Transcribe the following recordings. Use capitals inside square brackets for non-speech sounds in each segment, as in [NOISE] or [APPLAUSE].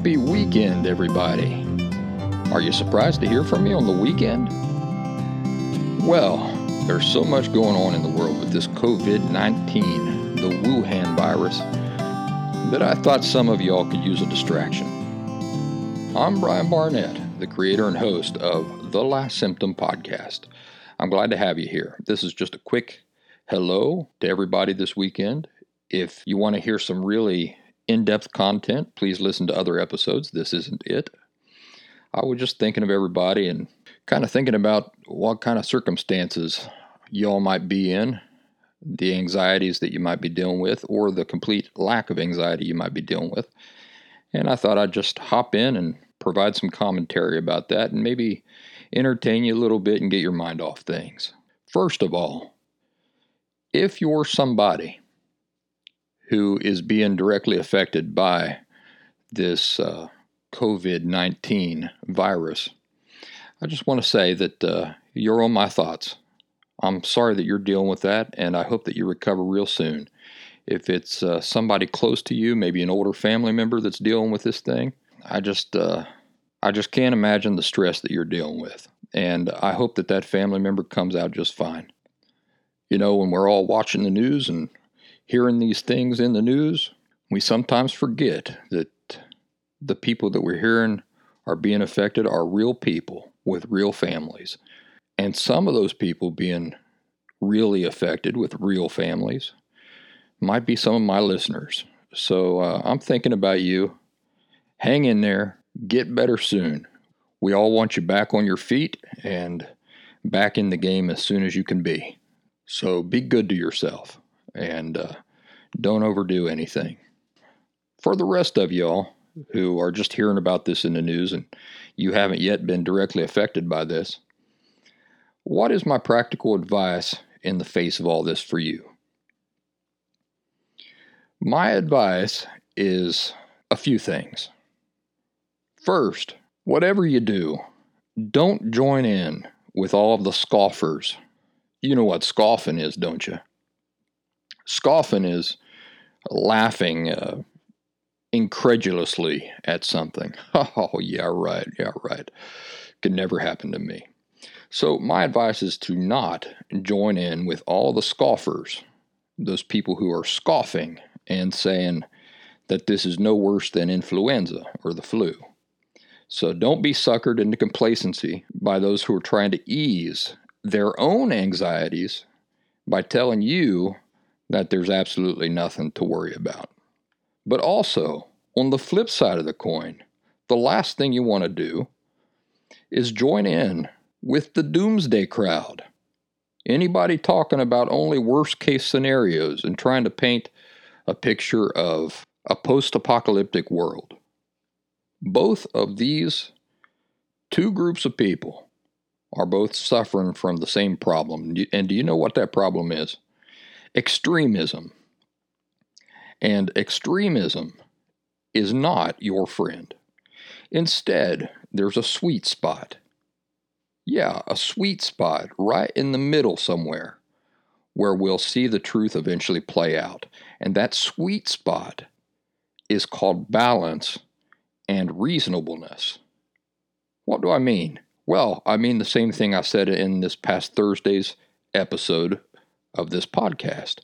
Happy weekend, everybody. Are you surprised to hear from me on the weekend? Well, there's so much going on in the world with this COVID 19, the Wuhan virus, that I thought some of y'all could use a distraction. I'm Brian Barnett, the creator and host of The Last Symptom podcast. I'm glad to have you here. This is just a quick hello to everybody this weekend. If you want to hear some really in depth content, please listen to other episodes. This isn't it. I was just thinking of everybody and kind of thinking about what kind of circumstances y'all might be in, the anxieties that you might be dealing with, or the complete lack of anxiety you might be dealing with. And I thought I'd just hop in and provide some commentary about that and maybe entertain you a little bit and get your mind off things. First of all, if you're somebody who is being directly affected by this uh, COVID 19 virus, I just want to say that uh, you're on my thoughts. I'm sorry that you're dealing with that, and I hope that you recover real soon. If it's uh, somebody close to you, maybe an older family member that's dealing with this thing, I just uh, I just can't imagine the stress that you're dealing with. And I hope that that family member comes out just fine. You know, when we're all watching the news and hearing these things in the news, we sometimes forget that the people that we're hearing are being affected are real people with real families. And some of those people being really affected with real families might be some of my listeners. So uh, I'm thinking about you. Hang in there, get better soon. We all want you back on your feet and back in the game as soon as you can be. So be good to yourself and uh, don't overdo anything. For the rest of y'all who are just hearing about this in the news and you haven't yet been directly affected by this, what is my practical advice in the face of all this for you? My advice is a few things. First, whatever you do, don't join in with all of the scoffers. You know what scoffing is, don't you? Scoffing is laughing uh, incredulously at something. [LAUGHS] Oh, yeah, right, yeah, right. Could never happen to me. So, my advice is to not join in with all the scoffers, those people who are scoffing and saying that this is no worse than influenza or the flu. So, don't be suckered into complacency by those who are trying to ease their own anxieties by telling you that there's absolutely nothing to worry about. But also, on the flip side of the coin, the last thing you want to do is join in with the doomsday crowd. Anybody talking about only worst case scenarios and trying to paint a picture of a post apocalyptic world. Both of these two groups of people are both suffering from the same problem. And do you know what that problem is? Extremism. And extremism is not your friend. Instead, there's a sweet spot. Yeah, a sweet spot right in the middle somewhere where we'll see the truth eventually play out. And that sweet spot is called balance and reasonableness. What do I mean? Well, I mean the same thing I said in this past Thursday's episode of this podcast.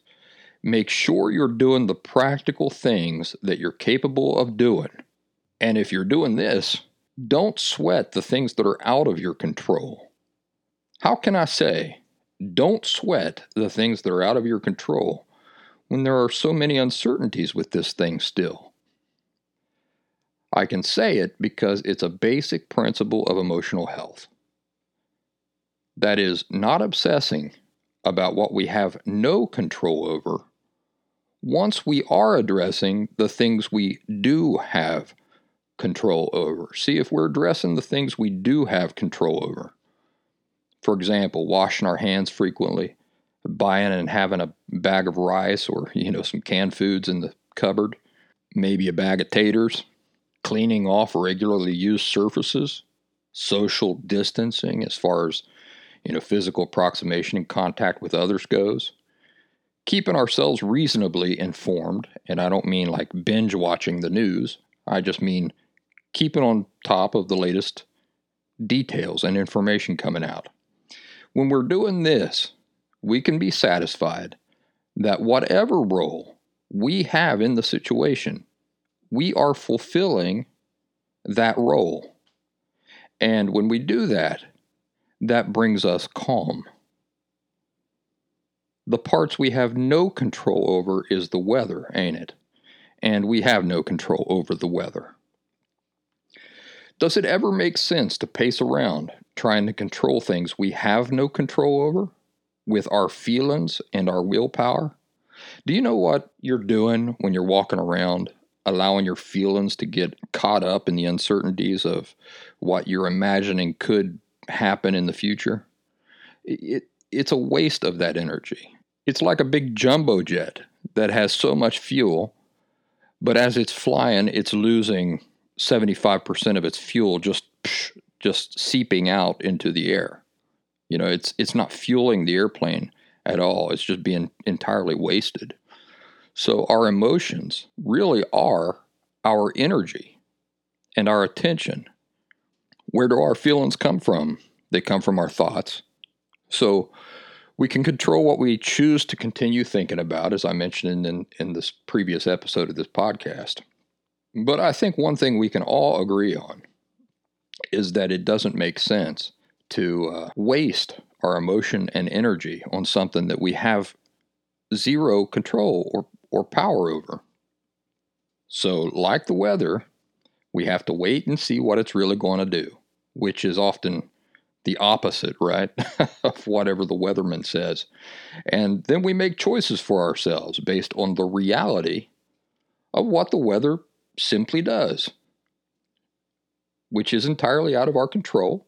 Make sure you're doing the practical things that you're capable of doing. And if you're doing this, don't sweat the things that are out of your control. How can I say, don't sweat the things that are out of your control when there are so many uncertainties with this thing still? I can say it because it's a basic principle of emotional health. That is, not obsessing about what we have no control over once we are addressing the things we do have control over. See if we're addressing the things we do have control over. For example, washing our hands frequently, buying and having a bag of rice or, you know, some canned foods in the cupboard, maybe a bag of taters, cleaning off regularly used surfaces, social distancing as far as you know, physical approximation and contact with others goes. Keeping ourselves reasonably informed, and I don't mean like binge watching the news, I just mean keeping on top of the latest details and information coming out. When we're doing this, we can be satisfied that whatever role we have in the situation, we are fulfilling that role. And when we do that, that brings us calm. The parts we have no control over is the weather, ain't it? And we have no control over the weather. Does it ever make sense to pace around trying to control things we have no control over with our feelings and our willpower? Do you know what you're doing when you're walking around, allowing your feelings to get caught up in the uncertainties of what you're imagining could happen in the future? It, it's a waste of that energy. It's like a big jumbo jet that has so much fuel, but as it's flying, it's losing 75% of its fuel just just seeping out into the air. You know, it's it's not fueling the airplane at all. It's just being entirely wasted. So our emotions really are our energy and our attention. Where do our feelings come from? They come from our thoughts. So we can control what we choose to continue thinking about, as I mentioned in, in this previous episode of this podcast. But I think one thing we can all agree on is that it doesn't make sense to uh, waste our emotion and energy on something that we have zero control or, or power over. So, like the weather, we have to wait and see what it's really going to do, which is often the opposite, right, [LAUGHS] of whatever the weatherman says. And then we make choices for ourselves based on the reality of what the weather simply does, which is entirely out of our control.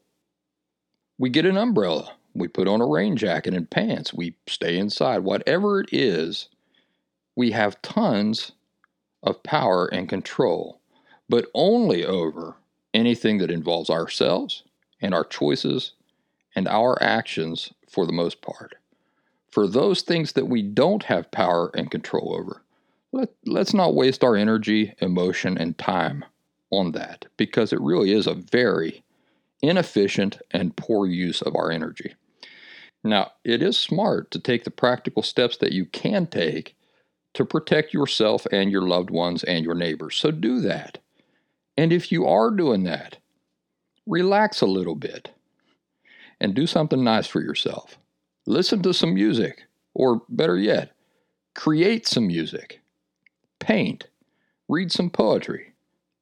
We get an umbrella, we put on a rain jacket and pants, we stay inside. Whatever it is, we have tons of power and control, but only over anything that involves ourselves and our choices and our actions for the most part. For those things that we don't have power and control over, let, let's not waste our energy, emotion, and time on that because it really is a very inefficient and poor use of our energy. Now, it is smart to take the practical steps that you can take to protect yourself and your loved ones and your neighbors. So do that. And if you are doing that, relax a little bit and do something nice for yourself. Listen to some music, or better yet, create some music paint, read some poetry,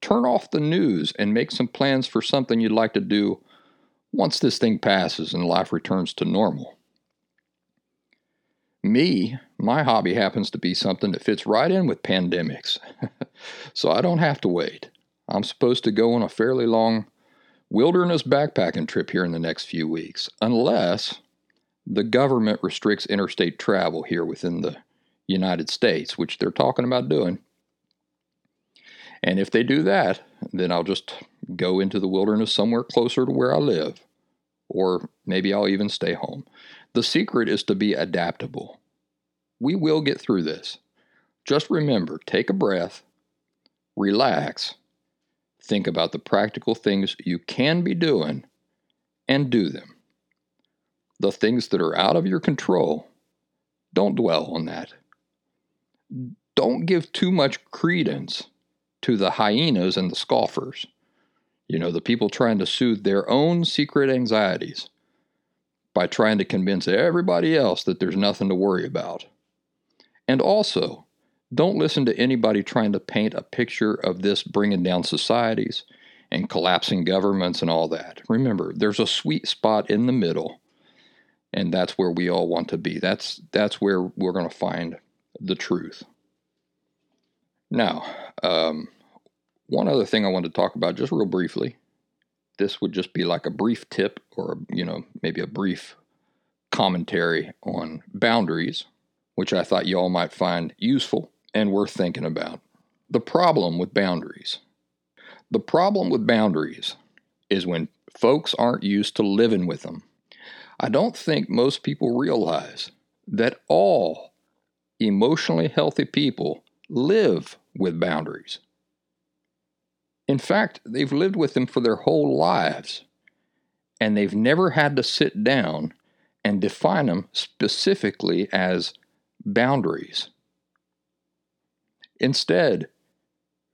turn off the news, and make some plans for something you'd like to do once this thing passes and life returns to normal. Me, my hobby happens to be something that fits right in with pandemics, [LAUGHS] so I don't have to wait. I'm supposed to go on a fairly long wilderness backpacking trip here in the next few weeks, unless the government restricts interstate travel here within the United States, which they're talking about doing. And if they do that, then I'll just go into the wilderness somewhere closer to where I live. Or maybe I'll even stay home. The secret is to be adaptable. We will get through this. Just remember take a breath, relax, think about the practical things you can be doing, and do them. The things that are out of your control, don't dwell on that don't give too much credence to the hyenas and the scoffers. You know, the people trying to soothe their own secret anxieties by trying to convince everybody else that there's nothing to worry about. And also, don't listen to anybody trying to paint a picture of this bringing down societies and collapsing governments and all that. Remember, there's a sweet spot in the middle, and that's where we all want to be. That's that's where we're going to find the truth. Now, um, one other thing I want to talk about just real briefly. This would just be like a brief tip or, you know, maybe a brief commentary on boundaries, which I thought you all might find useful and worth thinking about. The problem with boundaries. The problem with boundaries is when folks aren't used to living with them. I don't think most people realize that all emotionally healthy people live with boundaries. In fact, they've lived with them for their whole lives, and they've never had to sit down and define them specifically as boundaries. Instead,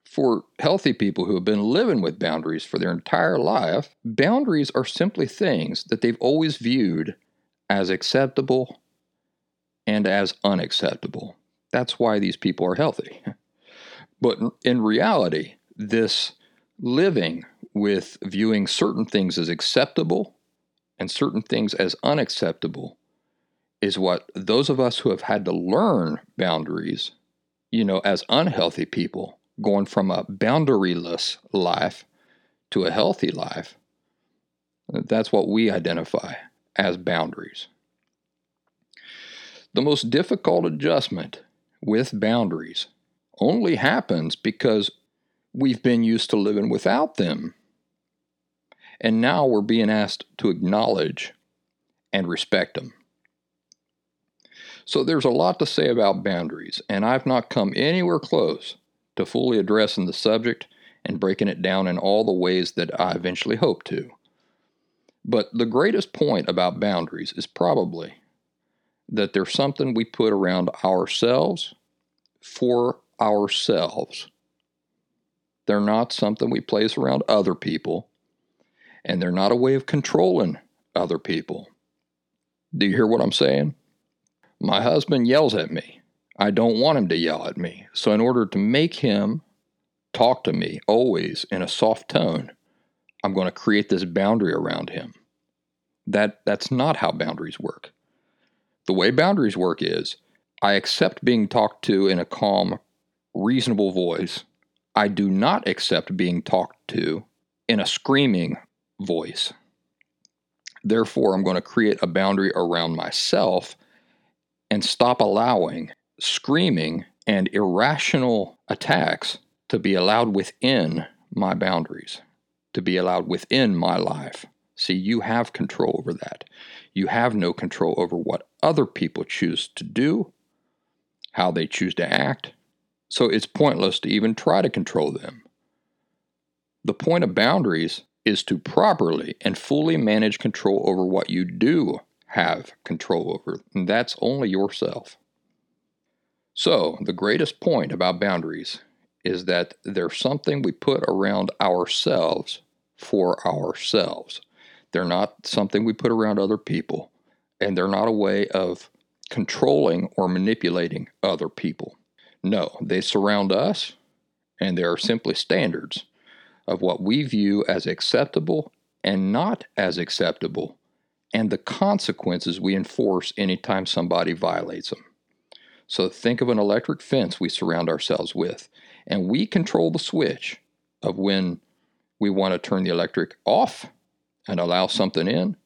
for healthy people who have been living with boundaries for their entire life, boundaries are simply things that they've always viewed as acceptable and as unacceptable. That's why these people are healthy. [LAUGHS] But in reality, this living with viewing certain things as acceptable and certain things as unacceptable is what those of us who have had to learn boundaries, you know, as unhealthy people, going from a boundaryless life to a healthy life, that's what we identify as boundaries. The most difficult adjustment with boundaries only happens because we've been used to living without them. And now we're being asked to acknowledge and respect them. So there's a lot to say about boundaries, and I've not come anywhere close to fully addressing the subject and breaking it down in all the ways that I eventually hope to. But the greatest point about boundaries is probably that they're something we put around ourselves for ourselves. They're not something we place around other people, and they're not a way of controlling other people. Do you hear what I'm saying? My husband yells at me. I don't want him to yell at me. So, in order to make him talk to me always in a soft tone, I'm going to create this boundary around him. That, that's not how boundaries work. The way boundaries work is I accept being talked to in a calm, reasonable voice. I do not accept being talked to in a screaming voice. Therefore, I'm going to create a boundary around myself and stop allowing screaming and irrational attacks to be allowed within my boundaries, to be allowed within my life. See, you have control over that. You have no control over what other people choose to do, how they choose to act. So it's pointless to even try to control them. The point of boundaries is to properly and fully manage control over what you do have control over, and that's only yourself. So, the greatest point about boundaries is that they're something we put around ourselves for ourselves. They're not something we put around other people, and they're not a way of controlling or manipulating other people. No, they surround us, and they are simply standards of what we view as acceptable and not as acceptable, and the consequences we enforce anytime somebody violates them. So think of an electric fence we surround ourselves with, and we control the switch of when we want to turn the electric off and allow something in,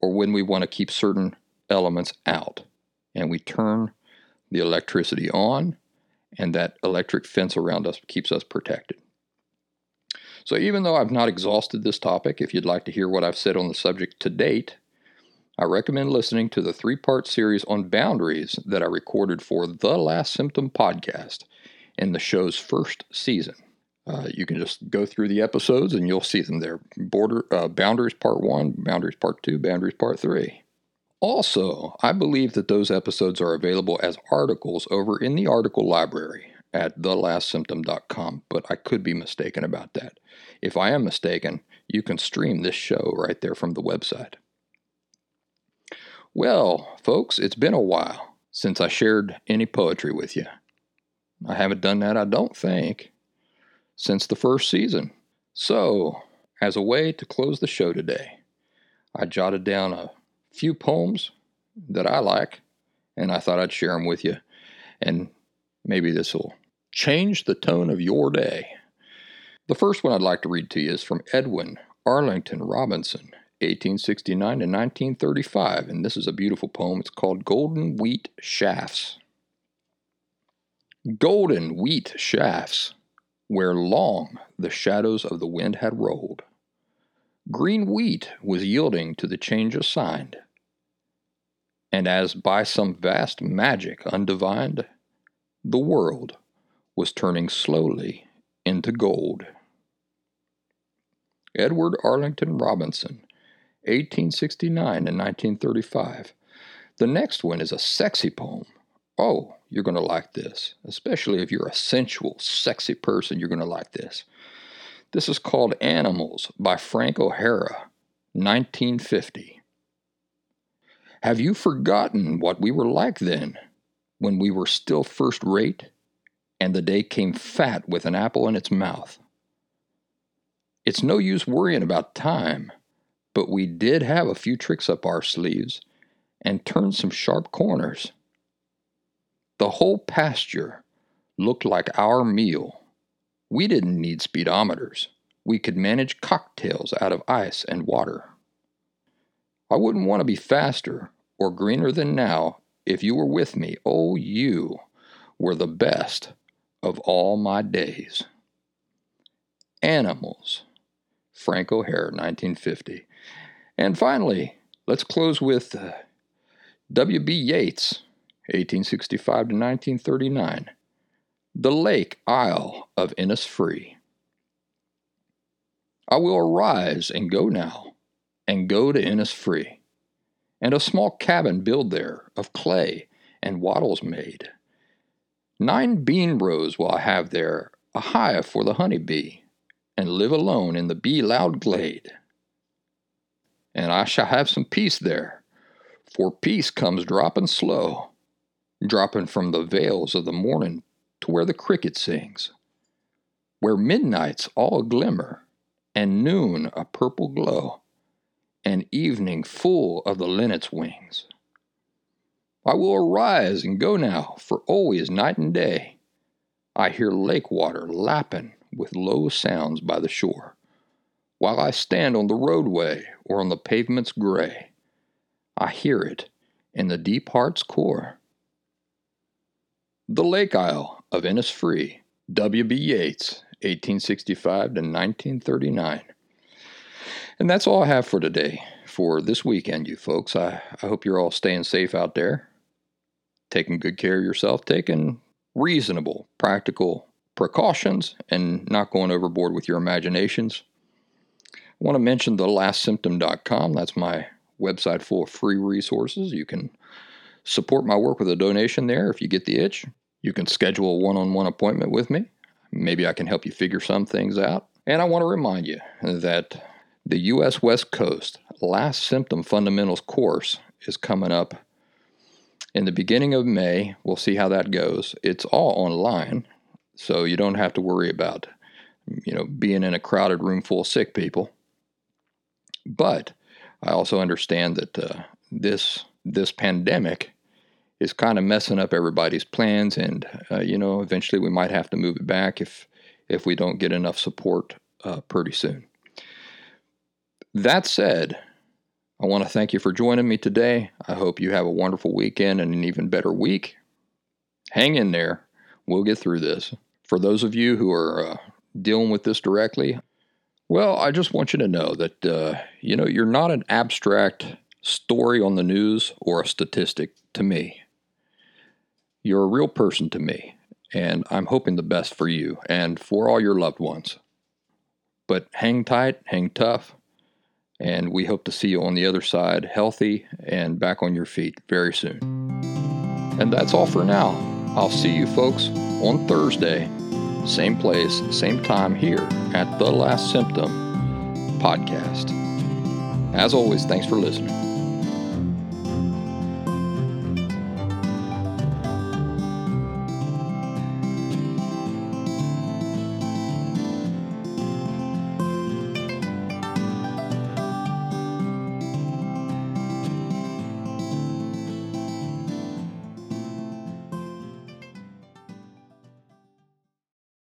or when we want to keep certain elements out. And we turn the electricity on, and that electric fence around us keeps us protected. So, even though I've not exhausted this topic, if you'd like to hear what I've said on the subject to date, I recommend listening to the three part series on boundaries that I recorded for the Last Symptom podcast in the show's first season. Uh, you can just go through the episodes and you'll see them there. Border uh, boundaries part one, boundaries part two, boundaries part three. Also, I believe that those episodes are available as articles over in the article library at thelastsymptom.com, but I could be mistaken about that. If I am mistaken, you can stream this show right there from the website. Well, folks, it's been a while since I shared any poetry with you. I haven't done that, I don't think, since the first season. So, as a way to close the show today, I jotted down a few poems that I like, and I thought I'd share them with you. And maybe this will change the tone of your day. The first one I'd like to read to you is from Edwin Arlington Robinson, 1869 to 1935, and this is a beautiful poem. It's called Golden Wheat Shafts. Golden wheat shafts where long the shadows of the wind had rolled. Green wheat was yielding to the change assigned, and as by some vast magic undivined, the world was turning slowly into gold. Edward Arlington Robinson, 1869 and 1935. The next one is a sexy poem. Oh, you're going to like this, especially if you're a sensual, sexy person, you're going to like this. This is called Animals by Frank O'Hara, 1950. Have you forgotten what we were like then, when we were still first rate, and the day came fat with an apple in its mouth? It's no use worrying about time, but we did have a few tricks up our sleeves and turned some sharp corners. The whole pasture looked like our meal. We didn't need speedometers. We could manage cocktails out of ice and water. I wouldn't want to be faster or greener than now if you were with me. Oh, you were the best of all my days. Animals. Frank O'Hara, 1950. And finally, let's close with uh, W.B. Yeats, 1865 to 1939. The Lake Isle of Innisfree. I will arise and go now, and go to Innisfree, and a small cabin build there of clay and wattles made. Nine bean rows will I have there, a hive for the honey bee, and live alone in the bee loud glade. And I shall have some peace there, for peace comes dropping slow, dropping from the vales of the morning to where the cricket sings, where midnight's all a glimmer, and noon a purple glow, and evening full of the linnet's wings. I will arise and go now, for always night and day I hear lake water lapping with low sounds by the shore, while I stand on the roadway or on the pavement's gray. I hear it in the deep heart's core. The Lake Isle of Innisfree, W.B. Yeats, 1865 to 1939. And that's all I have for today, for this weekend, you folks. I, I hope you're all staying safe out there, taking good care of yourself, taking reasonable, practical precautions, and not going overboard with your imaginations. I want to mention thelastsymptom.com. That's my website full of free resources. You can support my work with a donation there if you get the itch. You can schedule a one on one appointment with me. Maybe I can help you figure some things out. And I want to remind you that the U.S. West Coast Last Symptom Fundamentals course is coming up in the beginning of May. We'll see how that goes. It's all online, so you don't have to worry about you know being in a crowded room full of sick people. But I also understand that uh, this this pandemic is kind of messing up everybody's plans, and uh, you know, eventually we might have to move it back if if we don't get enough support uh, pretty soon. That said, I want to thank you for joining me today. I hope you have a wonderful weekend and an even better week. Hang in there. We'll get through this. For those of you who are uh, dealing with this directly, well, I just want you to know that uh, you know you're not an abstract story on the news or a statistic to me. You're a real person to me, and I'm hoping the best for you and for all your loved ones. But hang tight, hang tough, and we hope to see you on the other side, healthy and back on your feet very soon. And that's all for now. I'll see you folks on Thursday, same place, same time here at The Last Symptom podcast. As always, thanks for listening.